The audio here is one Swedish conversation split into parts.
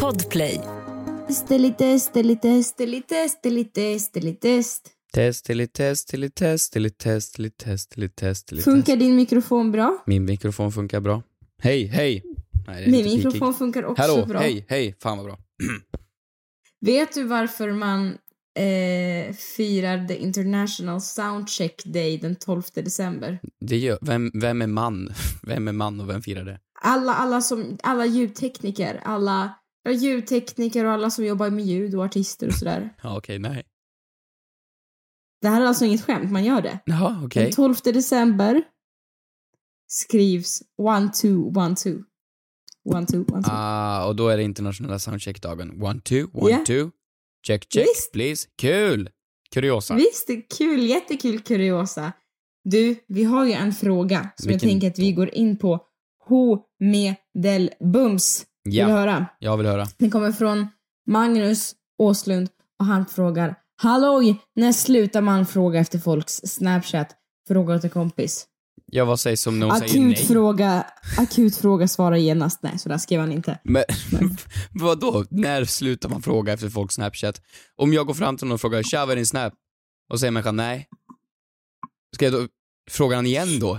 Podplay. Test, test, test, test, test, test. Test, till test, till test, till test, till test, till test, till Funkar din mikrofon bra? Min mikrofon funkar bra. Hej, hej! Nej, det är Min mikrofon funkar också Hallå, bra. hej, hej! Fan vad bra. Vet du varför man eh, firar the international soundcheck day den 12 december? Det gör, vem, vem är man? Vem är man och vem firar det? Alla, alla, som, alla ljudtekniker, alla ja, ljudtekniker och alla som jobbar med ljud och artister och sådär. Ja, okej, nej. Det här är alltså inget skämt, man gör det. Jaha, okej. Den 12 december skrivs one, two, one, two. One, two, one, two. Ah, och då är det internationella soundcheck-dagen. One, two, one, Ja. two. Check, check, Visst. please. Kul! Kuriosa. Visst, det är kul, jättekul kuriosa. Du, vi har ju en fråga som Vilken jag tänker att vi går in på. Ho med del bums. Vill Ja. du höra? Jag vill höra. Den kommer från Magnus Åslund och han frågar Halloj! När slutar man fråga efter folks Snapchat? Fråga åt en kompis. Ja, vad sägs om någon säger Akut nej? fråga, akut fråga, svara genast. Nej, så där skrev han inte. Men vadå? När slutar man fråga efter folks Snapchat? Om jag går fram till någon och frågar “Tja, vad är din Snap?” och säger människan nej. Ska jag då fråga han igen då?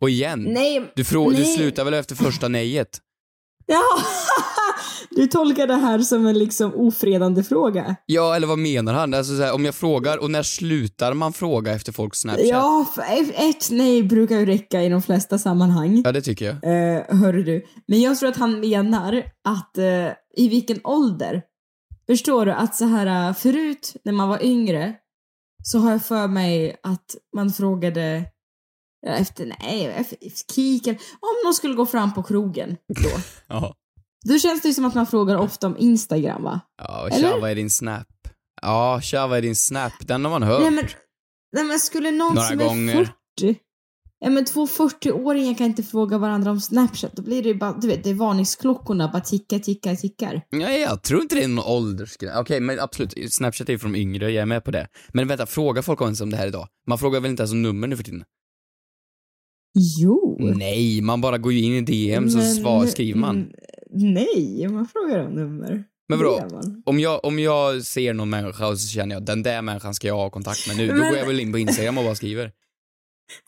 Och igen? Nej, Du, frå- du nej. slutar väl efter första nejet? Ja! Du tolkar det här som en liksom ofredande fråga. Ja, eller vad menar han? Alltså, så här, om jag frågar, och när slutar man fråga efter folks Snapchat? Ja, ett nej brukar ju räcka i de flesta sammanhang. Ja, det tycker jag. Eh, hörru du. Men jag tror att han menar att eh, i vilken ålder. Förstår du? Att så här eh, förut när man var yngre så har jag för mig att man frågade eh, efter, nej, efter kik eller om någon skulle gå fram på krogen då. Ja. Då känns det ju som att man frågar ofta om Instagram va? Ja, Eller? tja, vad är din Snap? Ja, tja, vad är din Snap? Den har man hört. Nej men, nej men skulle någon Några som gånger. är 40 Ja men två 40-åringar kan inte fråga varandra om Snapchat. Då blir det ju bara, du vet, det är varningsklockorna bara tickar, tickar, tickar. Nej, jag tror inte det är någon åldersgräns. Okej, men absolut. Snapchat är ju för de yngre, jag är med på det. Men vänta, frågar folk ens om det här idag? Man frågar väl inte ens om nummer nu för tiden? Jo. Nej, man bara går ju in i DM så Men- svar, skriver man. Nej, man frågar om nummer. Men vadå? Om jag, om jag ser någon människa och så känner jag den där människan ska jag ha kontakt med nu, då Men- går jag väl in på Instagram och bara skriver.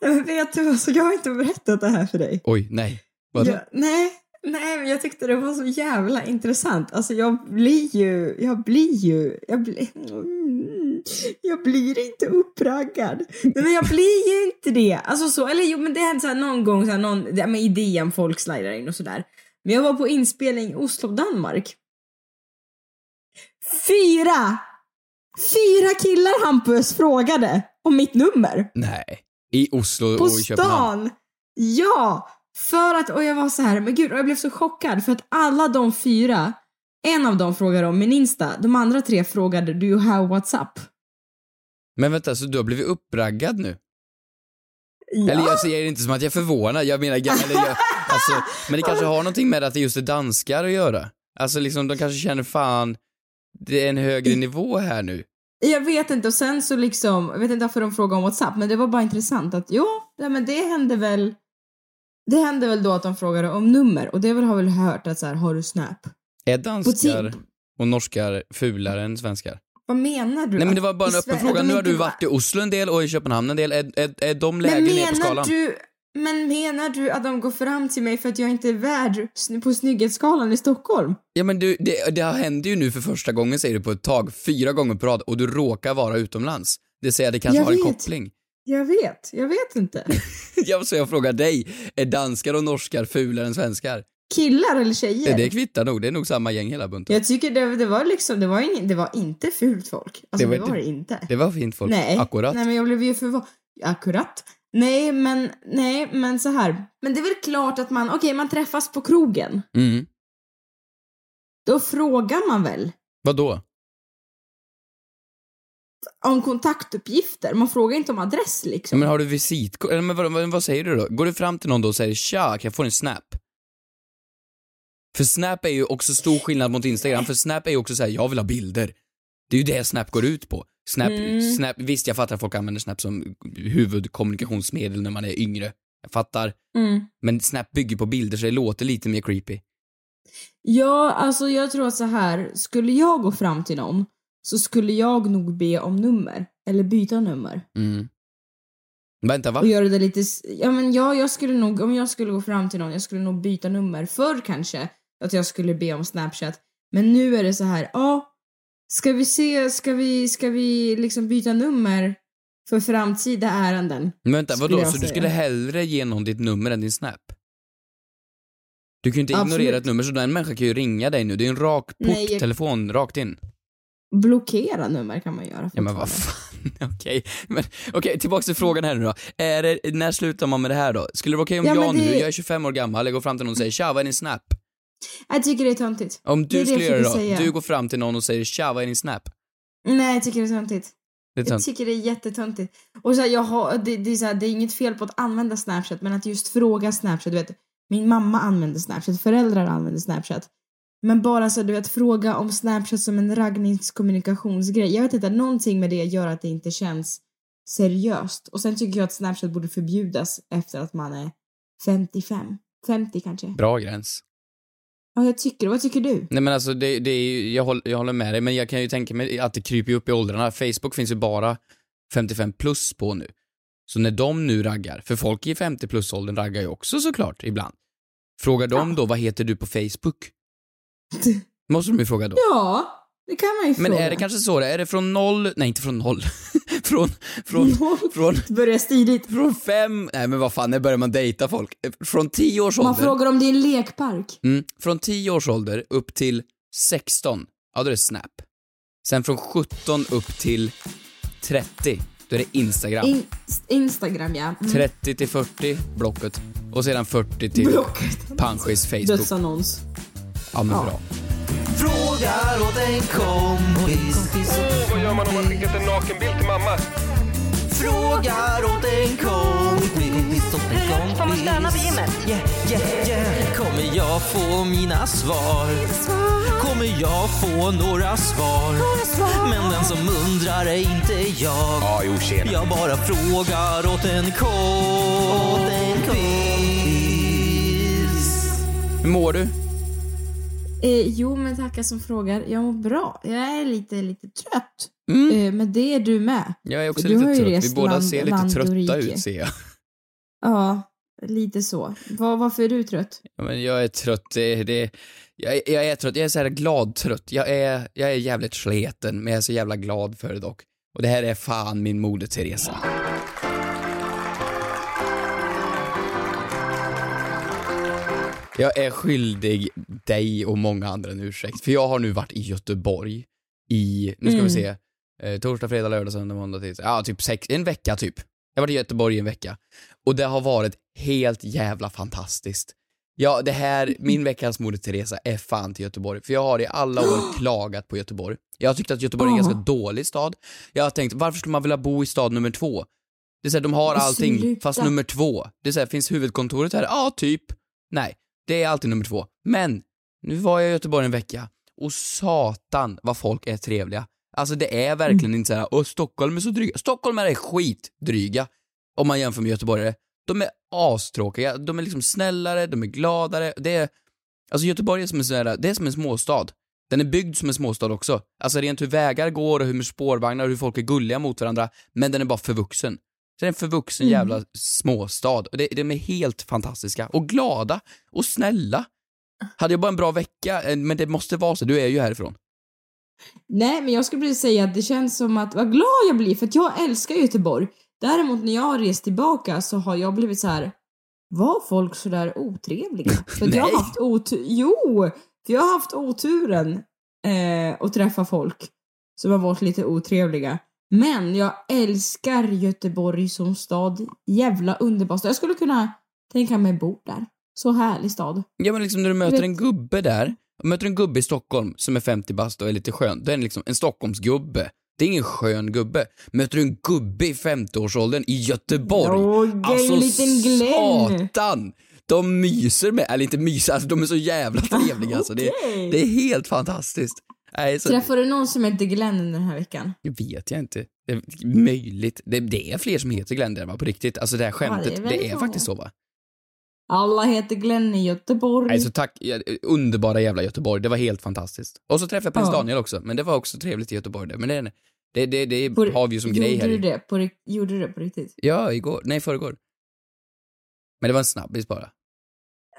Nej, men vet du vad, så jag har inte berättat det här för dig. Oj, nej. Vadå? Jag, nej, nej, men jag tyckte det var så jävla intressant. Alltså jag blir ju, jag blir ju, jag blir, mm, jag blir inte uppraggad. Nej, men jag blir ju inte det. Alltså så, eller jo men det hände så här någon gång så här, någon, det- med idén folk slidar in och sådär. Men jag var på inspelning i Oslo, Danmark. Fyra! Fyra killar Hampus frågade om mitt nummer. Nej. I Oslo På och i Köpenhamn? stan! Ja! För att, och jag var så här, men gud, och jag blev så chockad för att alla de fyra, en av dem frågade om min Insta, de andra tre frågade do you have WhatsApp? Men vänta, så du har blivit uppraggad nu? Ja. Eller jag säger det inte som att jag är förvånad, jag menar, eller jag, alltså, men det kanske har någonting med att det just är danskar att göra. Alltså liksom, de kanske känner fan, det är en högre nivå här nu. Jag vet inte och sen så liksom, jag vet inte varför de frågade om WhatsApp men det var bara intressant att jo, ja, men det hände väl det hände väl då att de frågade om nummer och det har väl hört att så här, har du Snap? Är danskar och norskar fulare än svenskar? Vad menar du? Nej men det var bara en öppen fråga. Nu har du var- varit i Oslo en del och i Köpenhamn en del. Är, är, är de Men lägre ner på menar skalan? du, men menar du att de går fram till mig för att jag inte är värd på snygghetsskalan i Stockholm? Ja men du, det, det händer ju nu för första gången säger du på ett tag, fyra gånger på rad och du råkar vara utomlands. Det säger att det kanske Jag har en vet. koppling. Jag vet, jag vet inte. Jag, så jag frågar dig, är danskar och norskar fulare än svenskar? Killar eller tjejer? Det, det kvittar nog, det är nog samma gäng hela bunten. Jag tycker det, det var liksom, det var, ingen, det var inte fult folk. Alltså Det det var var, inte- det inte. Det var fint folk. Nej. Akkurat. Nej men jag blev ju förvånad. Akkurat. Nej men, nej men så här. Men det är väl klart att man, okej man träffas på krogen. Mm. Då frågar man väl Vadå? om kontaktuppgifter. Man frågar inte om adress liksom. Men har du visitkort? Eller men vad, vad, vad säger du då? Går du fram till någon då och säger tja, kan jag få en snap? För snap är ju också stor skillnad mot Instagram, för snap är ju också såhär, jag vill ha bilder. Det är ju det snap går ut på. Snap, Mm. snap, visst jag fattar att folk använder snap som huvudkommunikationsmedel när man är yngre. Jag fattar. Mm. Men snap bygger på bilder så det låter lite mer creepy. Ja, alltså jag tror att så här, skulle jag gå fram till någon så skulle jag nog be om nummer. Eller byta nummer. Mm. Vänta, va? Och göra det lite, ja men ja, jag skulle nog, om jag skulle gå fram till någon, jag skulle nog byta nummer. Förr kanske, att jag skulle be om snapchat. Men nu är det så här, ja, ska vi se, ska vi, ska vi liksom byta nummer för framtida ärenden? Men vänta, vadå? Så du skulle hellre ge någon ditt nummer än din snap? Du kan ju inte Absolut. ignorera ett nummer, så den människan kan ju ringa dig nu. Det är en rak Nej, jag- porttelefon rakt in. Blockera nummer kan man göra Ja men vad fan, okej. Men okej, tillbaks till frågan här nu då. Är det, när slutar man med det här då? Skulle det vara okej om Ja, jag men nu, det- jag är 25 år gammal, jag går fram till någon och säger tja, vad är din snap? Jag tycker det är töntigt. Om du det skulle jag göra det då, säga. du går fram till någon och säger tja, vad är din snap? Nej, jag tycker det är töntigt. Det är Jag tönt. tycker det är jättetöntigt. Och så här, jag har, det, det, är så här, det är inget fel på att använda Snapchat, men att just fråga Snapchat, du vet, min mamma använder Snapchat, föräldrar använder Snapchat. Men bara så du vet, fråga om Snapchat som en raggningskommunikationsgrej. Jag vet inte, någonting med det gör att det inte känns seriöst. Och sen tycker jag att Snapchat borde förbjudas efter att man är 55. 50 kanske. Bra gräns. Ja, jag tycker Vad tycker du? Nej men alltså det, det är ju, jag, håller, jag håller med dig, men jag kan ju tänka mig att det kryper upp i åldrarna. Facebook finns ju bara 55 plus på nu. Så när de nu raggar, för folk i 50 plus-åldern raggar ju också såklart ibland. Frågar de Ja. då, vad heter du på Facebook? Måste de ju fråga då. Ja, det kan man ju Men fråga. är det kanske så det är? det från noll, nej inte från noll, från, från, från, Börjar stidigt. från fem, nej men vad fan, när börjar man dejta folk? Från 10 års Man ålder, frågar om det är en lekpark. mm, från 10 års ålder upp till 16, ja då är det Snap. Sen från 17 upp till 30, då är det Instagram. In, Instagram ja. Mm. 30 till 40, Blocket. Och sedan 40 till Blocket. Panschis Facebook. Dödsannons. Ja men Ja. bra. Frågar åt en kompis. Vad gör man om man skickat en nakenbild till mamma? Frågar åt en kompis. Åt en kompis. Får man stöna vid gymmet? Yeah, yeah, yeah. Kommer jag få mina svar? Kommer jag få några svar? Men den som undrar är inte jag. Ja, jo tjena. Jag bara frågar åt en kompis. Hur mår du? Eh, jo, men tackar som frågar. Jag mår bra. Jag är lite, lite trött. Mm. Eh, men det är du med. Jag är också har lite trött. Vi båda land- ser lite trötta ut ser jag. Ja, lite så. Var, varför är du trött? Ja, men jag är trött, det, det, jag, är- jag är trött, jag är så här glad trött. Jag är, jag är jävligt sleten, men jag är så jävla glad för det dock. Och det här är fan min Moder Teresa. Jag är skyldig dig och många andra en ursäkt, för jag har nu varit i Göteborg i, nu ska vi Mm. se, eh, torsdag, fredag, lördag, söndag, måndag, tisdag, ja typ sex, en vecka typ. Jag har varit i Göteborg i en vecka. Och det har varit helt jävla fantastiskt. Ja, det här, min veckans Moder Teresa är fan till Göteborg. För jag har i alla år klagat på Göteborg. Jag har tyckt att Göteborg är en ganska dålig stad. Jag har tänkt, varför skulle man vilja bo i stad nummer två? Det är så här, de har allting, fast nummer två. Det är så här, finns huvudkontoret här? Ja, typ. Nej, det är alltid nummer två. Men, nu var jag i Göteborg en vecka, och satan vad folk är trevliga. Alltså det är verkligen Mm. inte så här, åh Stockholm är så dryga. Stockholm är skitdryga, om man jämför med göteborgare. De är astråkiga, de är liksom snällare, de är gladare. Det är, alltså Göteborg är som en, sån här, det är som en småstad. Den är byggd som en småstad också. Alltså rent hur vägar går och hur spårvagnar och hur folk är gulliga mot varandra. Men den är bara förvuxen. Det är en förvuxen Mm. jävla småstad. Och det, de är helt fantastiska. Och glada. Och snälla. Hade jag bara en bra vecka, eh, men det måste vara så. Du är ju härifrån. Nej, men jag skulle precis säga att det känns som att, vad glad jag blir för att jag älskar Göteborg. Däremot när jag har rest tillbaka så har jag blivit så här. var folk så där otrevliga? För att jag har haft otur, jo! För jag har haft oturen eh, att träffa folk som har varit lite otrevliga. Men jag älskar Göteborg som stad. Jävla underbar stad. Jag skulle kunna tänka mig bo där. Så härlig stad. Ja men liksom när du möter en gubbe där, möter en gubbe i Stockholm som är 50 bast och är lite skön, då är det liksom en Stockholmsgubbe. Det är ingen skön gubbe. Möter du en gubbe i 50-årsåldern i Göteborg, Åh, en liten Glenn. satan! De myser med, eller inte myser, alltså de är så jävla trevliga alltså. Det, det är helt fantastiskt. Nej, så, Träffade du någon som hette Glenn under den här veckan? det vet jag inte. Det är möjligt. Det, det är fler som heter Glenn där va, på riktigt. Alltså det här skämtet, det är det är faktiskt så va? Alla heter Glenn i Göteborg. Nej, så tack, ja, underbara jävla Göteborg, det var helt fantastiskt. Och så träffade jag prins Ja. Daniel också, men det var också trevligt i Göteborg där. Men det, det, det, det På- har vi ju som grej här. Du det på, gjorde du det på riktigt? Ja, igår, nej förrgår. Men det var en snabbis bara.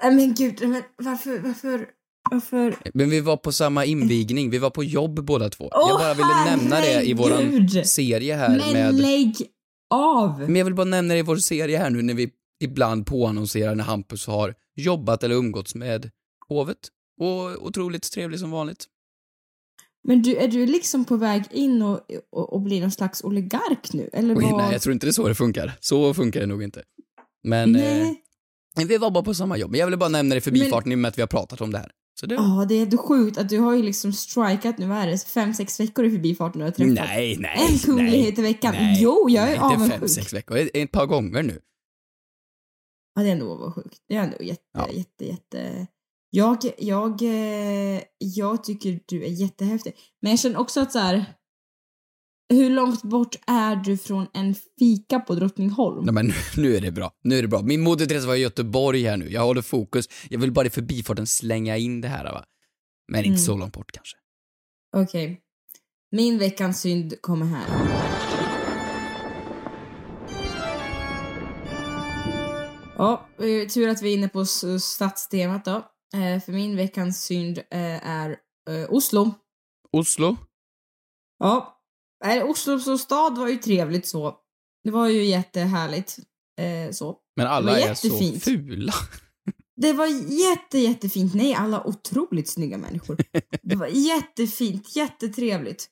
Nej men gud, men varför, varför, varför? Men vi var på samma invigning, vi var på jobb båda två. Åh, jag bara ville nämna det i våran serie här Men med... lägg av! Men jag vill bara nämna det i vår serie här nu när vi ibland påannonserar när Hampus har jobbat eller umgåtts med hovet. Och otroligt trevlig som vanligt. Men du, är du liksom på väg in och, och, och blir någon slags oligark nu? Eller Oj, vad? nej, jag tror inte det är så det funkar. Så funkar det nog inte. Men eh, Nej. vi var bara på samma jobb. Men jag ville bara nämna det i förbifarten i och med att vi har pratat om det här. Det... Ja, det är ändå sjukt att du har ju liksom strikat nu, vad är det, fem, sex veckor i förbifarten och har träffat Nej, nej, en kunglighet nej, i veckan. nej, jo, jag är nej, Inte fem, avundsjuk. sex veckor. Ett, ett par gånger nu. Ja, det är ändå avundsjukt. Det är ändå jätte, Ja. jätte, jätte... Jag, jag, eh, jag tycker du är jättehäftig. Men jag känner också att så här. Hur långt bort är du från en fika på Drottningholm? Nej, men nu, är det bra. Nu är det bra. Min Moder Teresa var i Göteborg här nu. Jag håller fokus. Jag vill bara i förbifarten slänga in det här va. Men inte Mm. så långt bort kanske. Okej. Min veckans synd kommer här. Ja, eh, tur att vi är inne på stadstemat då. Eh, för min veckans synd eh, är Oslo. Oslo? Ja, eh, Oslo som stad var ju trevligt så. Det var ju jättehärligt. Eh, så. Men alla är så fula. Det var jätte, jättefint. Nej, alla otroligt snygga människor. Det var jättefint, jättetrevligt.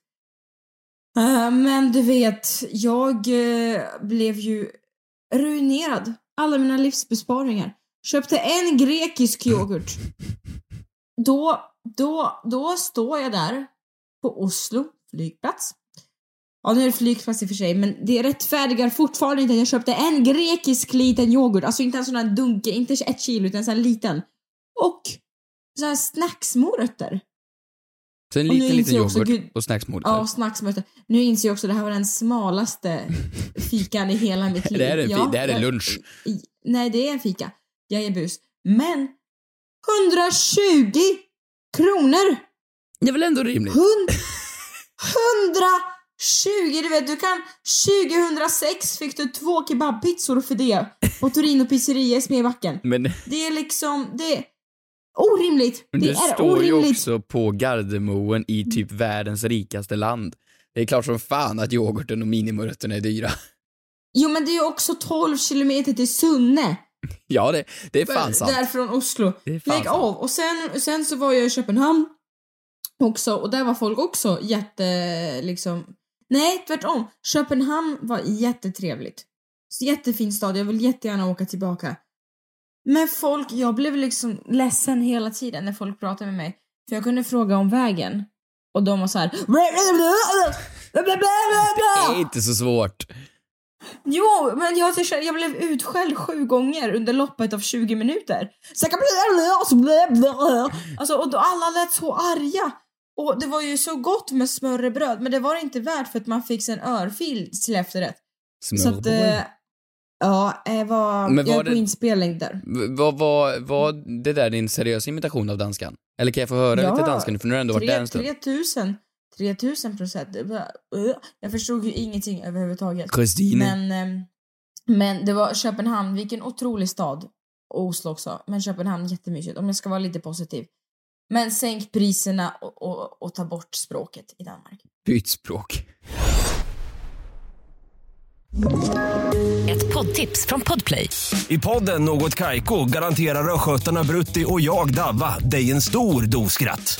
Eh, men du vet, jag eh, blev ju ruinerad. Alla mina livsbesparingar. Köpte en grekisk yoghurt. Då, då, då står jag där på Oslo flygplats. Ja, nu är det flygplats i och för sig, men det rättfärdigar fortfarande inte att jag köpte en grekisk liten yoghurt. Alltså inte en sån här dunke, inte ett kilo, utan en sån här liten. Och så här snacksmorötter. Så en liten, liten jag också, yoghurt gud- och snacksmorötter. Ja, snacksmorötter. Nu inser jag också att det här var den smalaste fikan i hela mitt liv. Det här är, en Ja, det här är jag- lunch. i- Nej, det är en fika. Jag är bus. Men 120 kronor! Det är väl ändå rimligt? Hund, 120! Du vet, du kan... 2006 fick du två kebabpizzor för det på Torino pizzeria i Smedbacken. Men Det är liksom... Det är orimligt. Det det är står ju orimligt. också på Gardermoen i typ världens rikaste land. Det är klart som fan att yoghurten och minimorötterna är dyra. Jo, men det är ju också 12 kilometer till Sunne. Ja, det, det är fan sant. Där från Oslo. Det Lägg av. Och sen, sen så var jag i Köpenhamn också och där var folk också jätte liksom Nej, tvärtom. Köpenhamn var jättetrevligt. Så Jättefin stad, jag vill jättegärna åka tillbaka. Men folk, jag blev liksom ledsen hela tiden när folk pratade med mig. För jag kunde fråga om vägen. Och de var så här. Det är inte så svårt. Jo, men jag, jag blev utskälld sju gånger under loppet av 20 minuter. Alltså, och då alla lät så arga. Och det var ju så gott med smörrebröd, men det var det inte värt för att man fick en örfil till efterrätt. Så att, eh, ja, jag var, Men var jag är på det- inspelning där. V- Vad var, var det där din seriösa imitation av danskan? Eller kan jag få höra Ja, lite danska nu för nu har du ändå varit där en stund. 3000, 3000 procent. Var- uh, Jag förstod ju ingenting överhuvudtaget. Christine. Men, ehm, men det var Köpenhamn, vilken otrolig stad. Och Oslo också. Men Köpenhamn jättemysigt, om jag ska vara lite positiv. Men sänk priserna och, och, och ta bort språket i Danmark. Byt språk. Ett poddtips från Podplay. I podden Något Kaiko garanterar östgötarna Brutti och jag, Davva, dig en stor dos skratt.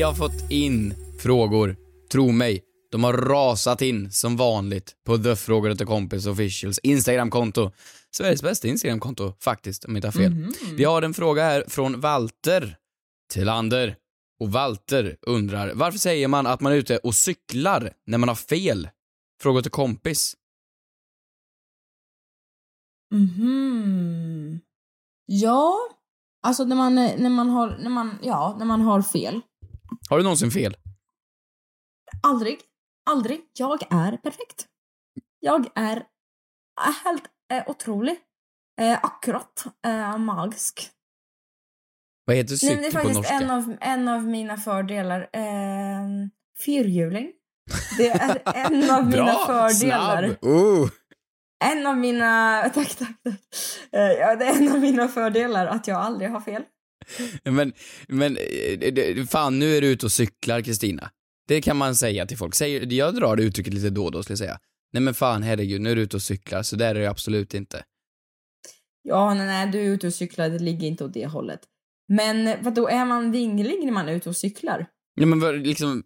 Vi har fått in frågor, tro mig. De har rasat in som vanligt på The Frågor till Kompis Officials Instagramkonto. Sveriges bästa Instagramkonto, faktiskt, om jag inte har fel. Vi har en fråga här från Walter Tillander. Och Walter undrar, varför säger man att man är ute och cyklar när man har fel? Fråga till kompis. Mhm. Ja, alltså när man, när man har, när man, ja, när man har fel. Har du någonsin fel? Aldrig, aldrig. Jag är perfekt. Jag är helt eh, otrolig. Eh, akkurat. Eh, magisk. Vad heter Nej, men det cykel är på faktiskt norska? en av, en av mina fördelar. Eh, fyrhjuling. Det är en av mina fördelar. Snabb! Oh. En av mina... Tack, tack, tack. Eh, ja, det är en av mina fördelar att jag aldrig har fel. Men, men, eh, fan nu är du ute och cyklar Kristina. Det kan man säga till folk. Säger, jag drar det uttrycket lite då och då skulle jag säga. Nej men fan herregud, nu är du ute och cyklar, så där är det absolut inte. Ja, nej, nej, du är ute och cyklar, det ligger inte åt det hållet. Men vad då är man vinglig när man är ute och cyklar? Ja men vad- liksom,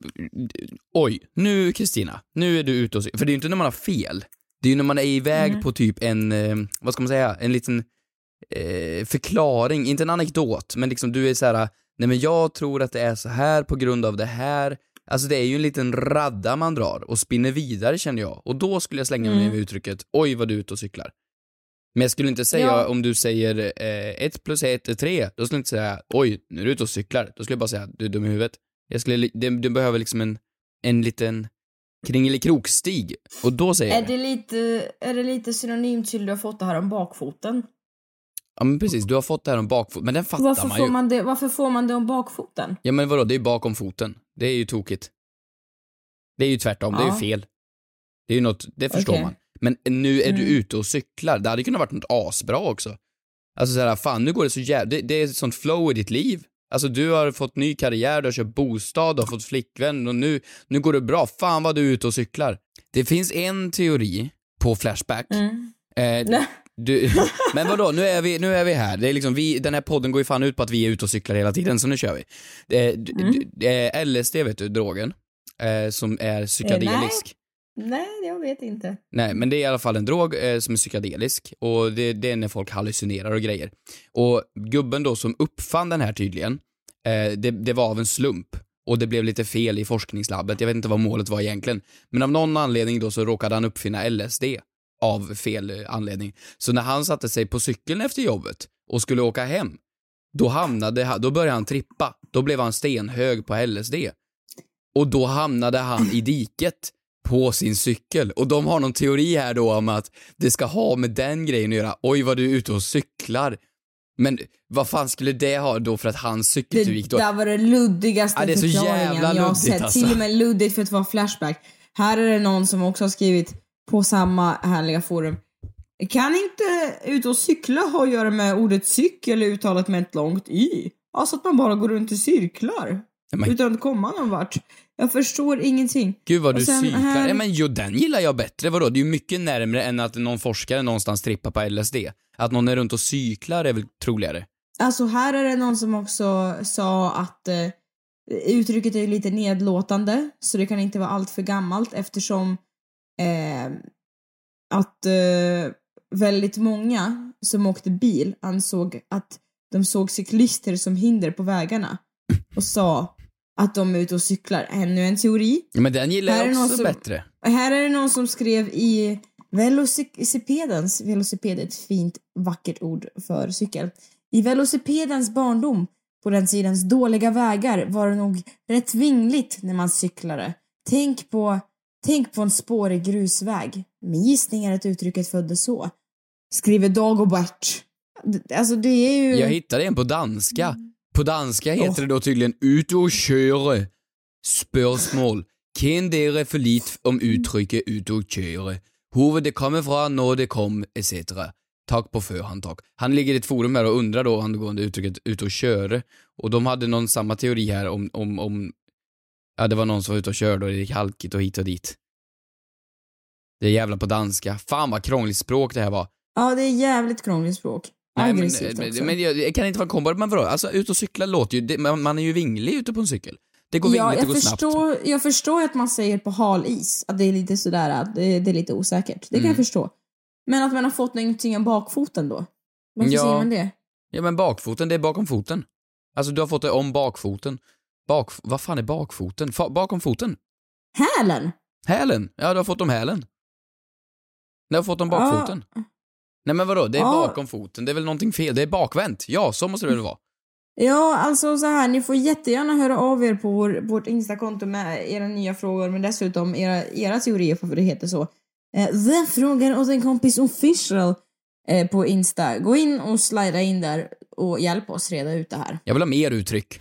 oj, nu Kristina, nu är du ute och cyklar. För det är ju inte när man har fel. Det är ju när man är iväg Mm. på typ en, eh, vad ska man säga, en liten eh, förklaring, inte en anekdot, men liksom du är så här. nej men jag tror att det är så här på grund av det här. Alltså det är ju en liten radda man drar och spinner vidare känner jag. Och då skulle jag slänga mig Mm. med uttrycket, oj vad du är ute och cyklar. Men jag skulle inte säga, Ja. om du säger eh, ett plus ett är tre, då skulle jag inte säga oj, nu är du ute och cyklar. Då skulle jag bara säga, du är dum i huvudet. Jag skulle, du, du behöver liksom en, en liten kringelikroksstig. Och då säger Är jag det, lite, är det lite synonymt till du har fått det här om bakfoten? Ja men precis, du har fått det här om bakfot, men den fattar Varför man får ju. man, det, varför får man det om bakfoten? Ja men vadå, det är bakom foten. Det är ju tokigt. Det är ju tvärtom, det är Ja. ju fel. Det är ju något, det förstår Okej. man. Men nu är du Mm. ute och cyklar, det hade kunnat varit något asbra också. Alltså såhär, fan nu går det så jävla, det, det är sånt flow i ditt liv. Alltså du har fått ny karriär, du har köpt bostad, du har fått flickvän och nu, nu går det bra. Fan vad du är ute och cyklar. Det finns en teori på Flashback. Mm. Eh. Du, men vadå, nu är vi, nu är vi här. Det är liksom vi, den här podden går ju fan ut på att vi är ute och cyklar hela tiden, så nu kör vi. Eh, d- Mm. d- LSD vet du, drogen. Eh, som är psykedelisk. Nej, jag vet inte. Nej, men det är i alla fall en drog eh, som är psykedelisk och det, det är när folk hallucinerar och grejer. Och gubben då som uppfann den här tydligen, eh, det, det var av en slump. Och det blev lite fel i forskningslabbet, jag vet inte vad målet var egentligen. Men av någon anledning då så råkade han uppfinna LSD av fel eh, anledning. Så när han satte sig på cykeln efter jobbet och skulle åka hem, då hamnade han, då började han trippa. Då blev han stenhög på LSD. Och då hamnade han i diket på sin cykel. Och de har någon teori här då om att det ska ha med den grejen att göra. Oj vad du är ute och cyklar. Men vad fan skulle det ha då för att hans Det cykeltur gick då? där var det luddigaste Ja, det är så jävla jag har sett. alltså. Till och med luddigt för att vara Flashback. Här är det någon som också har skrivit på samma härliga forum. Kan inte ut och cykla ha att göra med ordet cykel uttalat med ett långt y? Alltså att man bara går runt i cirklar. Men- Utan att komma någon vart. Jag förstår ingenting. Gud vad du cyklar. här- Ja, men jo, den gillar jag bättre. Vadå? Det är ju mycket närmre än att någon forskare någonstans trippar på LSD. Att någon är runt och cyklar är väl troligare. Alltså här är det någon som också sa att eh, uttrycket är ju lite nedlåtande så det kan inte vara allt för gammalt eftersom eh, att eh, väldigt många som åkte bil ansåg att de såg cyklister som hinder på vägarna och sa att de är ute och cyklar. Ännu en teori. Men den gillar Här är jag också som- bättre. Här är det någon som skrev i velocipedens, velociped är ett fint vackert ord för cykel. I velocipedens barndom på den tidens dåliga vägar var det nog rätt vingligt när man cyklade. Tänk på, tänk på en spårig grusväg. Min gissning är att uttrycket föddes så. Skriver Dagobert. Alltså det är ju... Jag hittade en på danska. På danska heter det då tydligen ut och köre. Spörsmål. Kan dere för lite om uttrycket ut och köre? Hur det kommer från, när det kom, etc. Tack på förhand, tack. Han ligger i ett forum här och undrar då angående uttrycket ut och köre. Och de hade någon samma teori här om, om, om ja det var någon som var ute och körde och det gick halkigt och hit och dit. Det är jävla på danska. Fan vad krångligt språk det här var. Ja, det är jävligt krångligt språk. Nej, men, Aggressivt men, också. men jag, jag kan inte vara kombo, men vadå? Alltså ut och cykla låter ju, det, man, man är ju vinglig ute på en cykel. Det går ja, vingligt, det jag går snabbt. förstår, jag förstår att man säger på hal is, att det är lite sådär, att det, det är lite osäkert. Det kan Mm. jag förstå. Men att man har fått någonting om bakfoten då? Varför Ja. säger man det? Ja men bakfoten, det är bakom foten. Alltså du har fått det om bakfoten. Bak, vad fan är bakfoten? Fa, bakom foten? Hälen? Hälen? Ja, du har fått om hälen. Du har fått om bakfoten. Nej men vadå, det är Ja. bakom foten, det är väl någonting fel, det är bakvänt. Ja, så måste det väl vara. Ja, alltså så här, ni får jättegärna höra av er på vår, vårt Instakonto med era nya frågor, men dessutom era, era teorier på vad det heter så. Eh, The frågar åt en kompis official eh, på Insta. Gå in och slida in där och hjälp oss reda ut det här. Jag vill ha mer uttryck.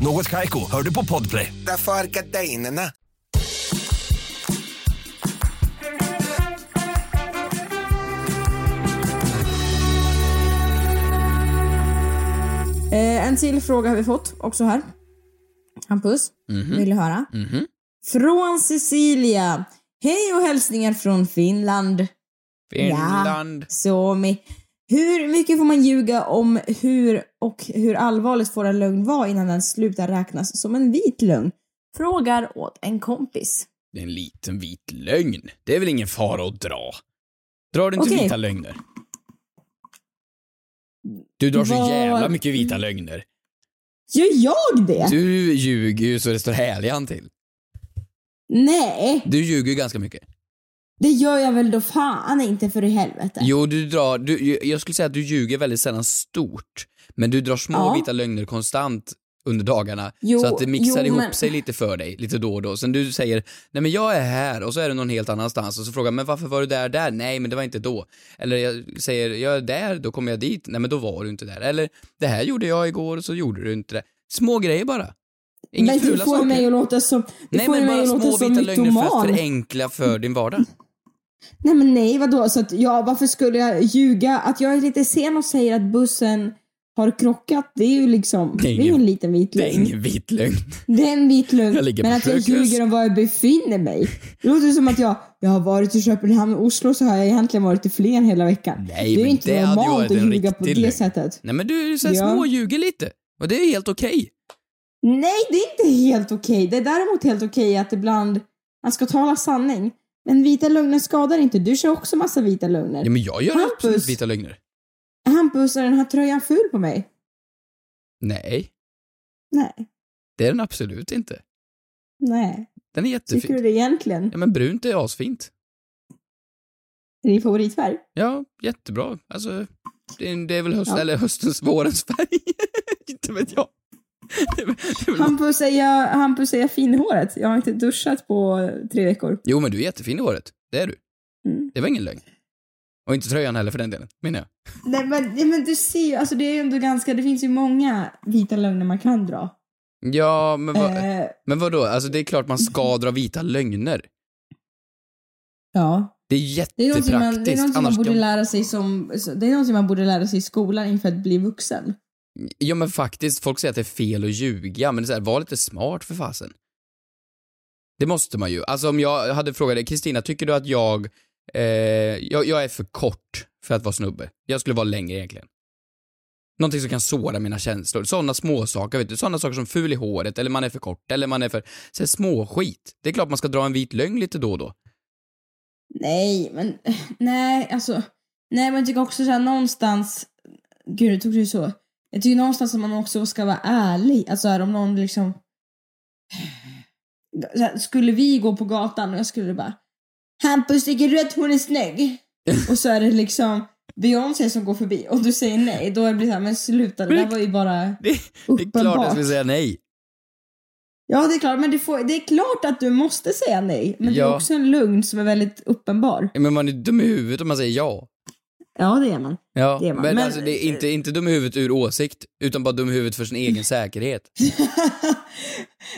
Något Kaiko, hör du på Podplay. Därför är gardinerna. Eh, en till fråga har vi fått också här. Hampus, vill du höra? Mhm. Från Cecilia. Hej och hälsningar från Finland. Finland. Ja, Suomi. Hur mycket får man ljuga om hur och hur allvarligt får en lögn vara innan den slutar räknas som en vit lögn? Frågar åt en kompis. Det är en liten vit lögn. Det är väl ingen fara att dra? Drar du inte Okej. vita lögner? Du drar så jävla mycket vita lögner. Gör jag det? Du ljuger ju så det står härligan till. Nej, Du ljuger ju ganska mycket. Det gör jag väl då fan inte för i helvete. Jo, du drar, du, jag skulle säga att du ljuger väldigt sällan stort. Men du drar små Ja. vita lögner konstant under dagarna. Jo, så att det mixar jo, ihop men- sig lite för dig, lite då och då. Sen du säger, nej men jag är här och så är du någon helt annanstans och så frågar men varför var du där där? Nej men det var inte då. Eller jag säger, jag är där, då kommer jag dit. Nej men då var du inte där. Eller, det här gjorde jag igår och så gjorde du inte det. Små grejer bara. Inga men du fula får saker. mig att låta som, du nej får men mig bara att låta små vita lögner för att förenkla för din vardag. Nej men nej, vadå? Så att, ja, varför skulle jag ljuga? Att jag är lite sen och säger att bussen har krockat, det är ju liksom, det är, ingen- en liten vit Det är lögn. ingen vit lögn. Det är en vit lögn. Men att jag ljuger om var jag befinner mig. Det låter som att jag, jag har varit i Köpenhamn och Oslo så har jag egentligen varit i Flen hela veckan. Nej, det är men inte det ju normalt att ljuga på det lögn. sättet. Nej men du är så Ja. små ljuger lite. Och det är helt okej. Nej, det är inte helt okej. Det är däremot helt okej att ibland man ska tala sanning. Men vita lögner skadar inte. Du kör också massa vita lögner. Ja men jag gör Hampus. absolut vita lögner. Hampus, är den här tröjan ful på mig? Nej, Nej. det är den absolut inte. Nej. Den är Tycker du jättefin. det egentligen? Ja men brunt är asfint. Är det din favoritfärg? Ja, jättebra. Alltså, det är, det är väl höst, Ja. eller höstens, vårens färg. inte vet jag. Hampus är, jag, Hampus är jag fin i håret. Jag har inte duschat på tre veckor. jo men du är jättefin i håret. Det är du. Mm. Det var ingen lögn. Och inte tröjan heller för den delen, menar jag. Nej men, men du ser ju, alltså det är ju ändå ganska, det finns ju många vita lögner man kan dra. Ja, men, vad, Eh, men vadå? Alltså det är klart man ska dra vita lögner. ja. Det är Det är någonting man, det är jättepraktiskt. någonting man borde lära sig som, det är någonting man borde lära sig i skolan inför att bli vuxen. Ja men faktiskt, folk säger att det är fel att ljuga, men det är så här, var lite smart för fasen. Det måste man ju. Alltså om jag hade frågat dig, Kristina, tycker du att jag, eh, jag, jag är för kort för att vara snubbe? Jag skulle vara längre egentligen. Någonting som kan såra mina känslor. Sådana små saker, vet du. Sådana saker som ful i håret, eller man är för kort, eller man är för, så här, småskit. Det är klart man ska dra en vit lögn lite då och då. Nej, men nej, alltså. Nej, men jag tycker också såhär någonstans. Gud, det tog du så. Jag tycker någonstans att man också ska vara ärlig. Alltså här, om någon liksom. Skulle vi gå på gatan och jag skulle bara. Hampus, tycker du att hon är snygg? och så är det liksom Beyoncé som går förbi och du säger nej. Då blir det såhär, men sluta, det där var ju bara Det, det är klart uppenbart. jag skulle säga nej. Ja, det är klart, men det, får, det är klart att du måste säga nej. Men det är Ja. också en lugn som är väldigt uppenbar. Men man är dum i huvudet om man säger ja. Ja, det är man. Ja, Det är man. men, Men- alltså det är inte, inte dum i huvudet ur åsikt, utan bara dum i huvudet för sin egen säkerhet.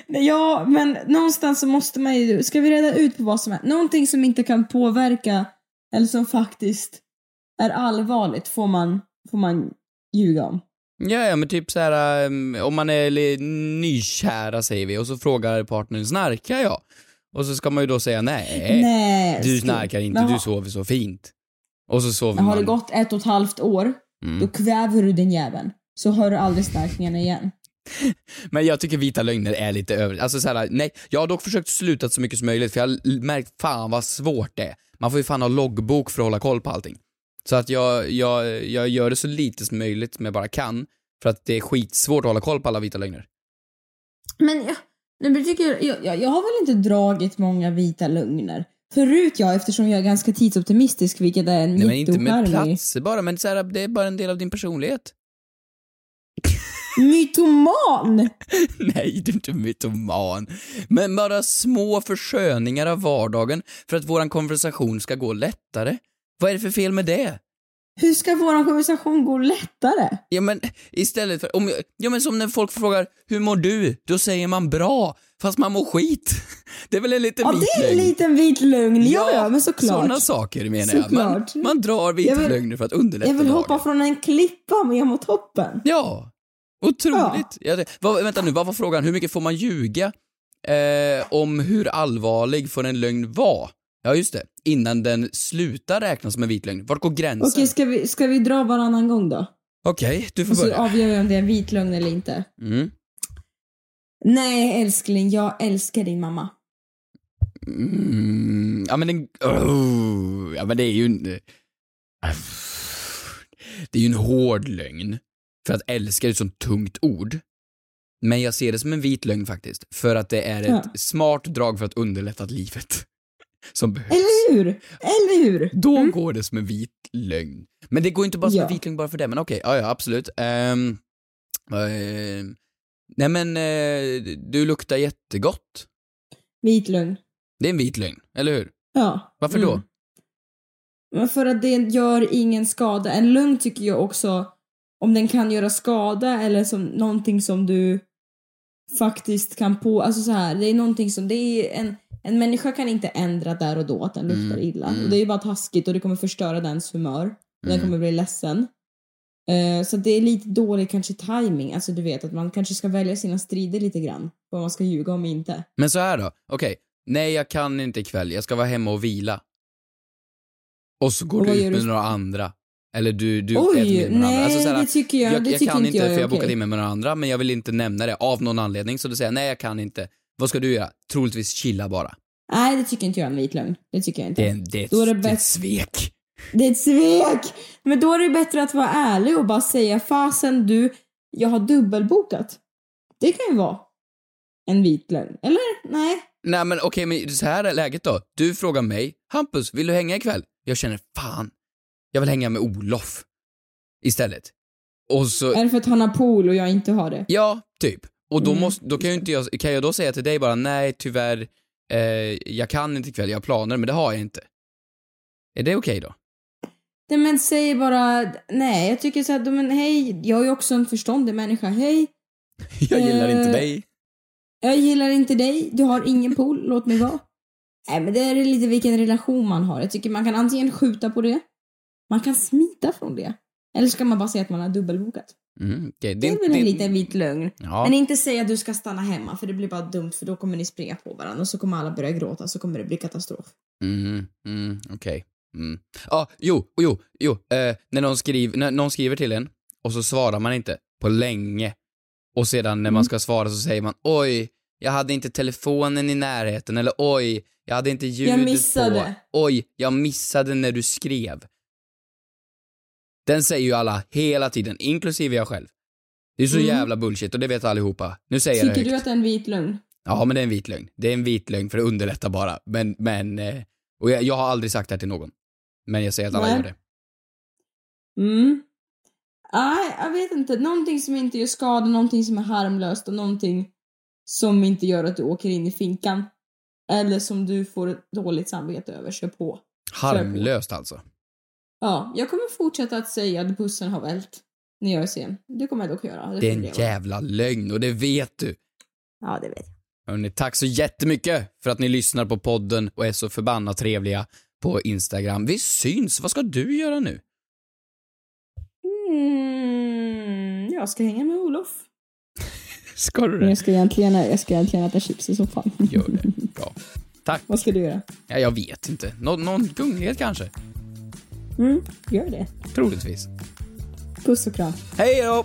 Ja, men någonstans så måste man ju, ska vi reda ut på vad som är, någonting som inte kan påverka, eller som faktiskt är allvarligt får man, får man ljuga om. Ja, ja, men typ så här um, om man är nykära säger vi och så frågar partnern snarkar jag? Och så ska man ju då säga nej, Nej, du snarkar inte, du sover så fint. Och så sover Men har man. det gått ett och ett halvt år, Mm. då kväver du den jäveln. Så hör du aldrig snarkningarna igen. Men jag tycker vita lögner är lite över. Alltså så här, nej, jag har dock försökt sluta så mycket som möjligt för jag har märkt fan vad svårt det är. Man får ju fan ha loggbok för att hålla koll på allting. Så att jag, jag, jag gör det så lite som möjligt som jag bara kan. För att det är skitsvårt att hålla koll på alla vita lögner. Men jag, men jag, tycker, jag, jag, jag har väl inte dragit många vita lögner. Förut ja, eftersom jag är ganska tidsoptimistisk, vilket är en Nej men inte med platser bara, men så här, det är bara en del av din personlighet. Mytoman! Nej, du är inte mytoman. Men bara små försköningar av vardagen för att våran konversation ska gå lättare. Vad är det för fel med det? Hur ska vår konversation gå lättare? Ja men istället för, om, ja men som när folk frågar hur mår du? Då säger man bra, fast man mår skit. Det är väl en liten Ja, vit det är en lögn? liten vit lögn. Ja, ja, men såklart. Sådana saker menar jag. Man, man drar vita vill- lögner för att underlätta Jag vill hoppa dagen. från en klippa ner mot toppen. Ja, otroligt. Ja. det- vad, vänta nu, vad var frågan? Hur mycket får man ljuga eh, om hur allvarlig får en lögn vara? Ja, just det. Innan den slutar räknas som en vit lögn. Vart går gränsen? Okej, ska vi, ska vi dra varannan gång då? Okej, du får Och så börja. avgör vi om det är en vit lögn eller inte. Mm. Nej, älskling, jag älskar din mamma. Mm, ja men den, oh, ja men det är ju en, det är ju en hård lögn. För att älska är ett sånt tungt ord. Men jag ser det som en vit lögn faktiskt. För att det är ett Ja. smart drag för att underlätta livet. Som behövs. Eller hur? Eller hur? Då går det som en vit lögn. Men det går inte bara som Ja. en vit lögn bara för det, men okej, ja, ja absolut. Ehm, ehm, nej men, eh, du luktar jättegott. Vit lögn. Det är en vit lögn, eller hur? Ja. Varför då? Mm. Men för att det gör ingen skada. En lögn tycker jag också, om den kan göra skada eller som någonting som du faktiskt kan på, alltså så här, det är någonting som, det är en, en människa kan inte ändra där och då att den luktar Mm, illa. mm. Och det är ju bara taskigt och det kommer förstöra dens humör. Och Den Mm. kommer bli ledsen. Eh, så det är lite dålig kanske timing. alltså du vet att man kanske ska välja sina strider lite grann. Vad man ska ljuga om inte. Men så här då, okej. Nej, jag kan inte ikväll, jag ska vara hemma och vila. Och så går Och du ut med du? några andra. Eller du, du Oj, äter med några andra. nej, Alltså, så här, det tycker jag- jag, det jag tycker kan inte jag för jag okej. bokat in mig med några andra, men jag vill inte nämna det av någon anledning. Så då säger nej jag kan inte. Vad ska du göra? Troligtvis chilla bara. Nej, det tycker inte jag är en vit lögn. Det tycker jag inte. Det det Då är det det är ett svek. Det är ett svek! Men då är det bättre att vara ärlig och bara säga fasen du, jag har dubbelbokat. Det kan ju vara en vit lögn. Eller? Nej. Nej men okej, men så här är läget då. Du frågar mig, Hampus, vill du hänga ikväll? Jag känner, fan, jag vill hänga med Olof. Istället. Och så, Är det för att han har pool och jag inte har det? Ja, typ. Och då, Mm, måste, då kan ju inte jag, kan jag då säga till dig bara nej tyvärr, eh, jag kan inte ikväll, jag har planer men det har jag inte. Är det okej då? Nej men säg bara, nej jag tycker så här, men hej, jag är ju också en förståndig människa, hej. Jag gillar inte Eh, dig. Jag gillar inte dig, du har ingen pool, låt mig vara. Nej men det är lite vilken relation man har. Jag tycker man kan antingen skjuta på det, man kan smita från det. Eller ska man bara säga att man har dubbelbokat. Mm, okej. Det är väl en liten vit lögn. Ja. Men inte säga att du ska stanna hemma för det blir bara dumt för då kommer ni springa på varandra och så kommer alla börja gråta så kommer det bli katastrof. Mm, mm, okej. Mm. Ja, jo, jo, jo. Eh, när, någon skriver, när någon skriver till en och så svarar man inte på länge. Och sedan när man Mm. ska svara så säger man oj, jag hade inte telefonen i närheten eller oj, jag hade inte ljudet missade. på. Oj, jag missade när du skrev. Den säger ju alla hela tiden, inklusive jag själv. Det är så Mm. jävla bullshit och det vet allihopa. Nu säger jag Tycker det du att det är en vit lögn? Ja, men det är en vit lögn. Det är en vit lögn för att underlätta bara. Men, men, eh, och jag, jag har aldrig sagt det här till någon. Men jag säger att alla Nej. gör det. Mm. Nej, jag vet inte. Någonting som inte gör skada, någonting som är harmlöst och någonting som inte gör att du åker in i finkan. Eller som du får ett dåligt samvete över, kör på. Harmlöst alltså. Ja, jag kommer fortsätta att säga att bussen har vält när jag är sen. Det kommer jag dock göra. Det är får en jävla lögn och det vet du. Ja, det vet jag. Hörrni, tack så jättemycket för att ni lyssnar på podden och är så förbannat trevliga på Instagram. Vi syns. Vad ska du göra nu? Mm, jag ska hänga med Olof. Ska du Men det? jag ska egentligen, jag ska egentligen äta chips i soffan. Gör det. Bra. Tack. Vad ska du göra? Ja, jag vet inte. Nå någon kunglighet kanske? Mm, gör det. Troligtvis. Puss och kram. Hej då!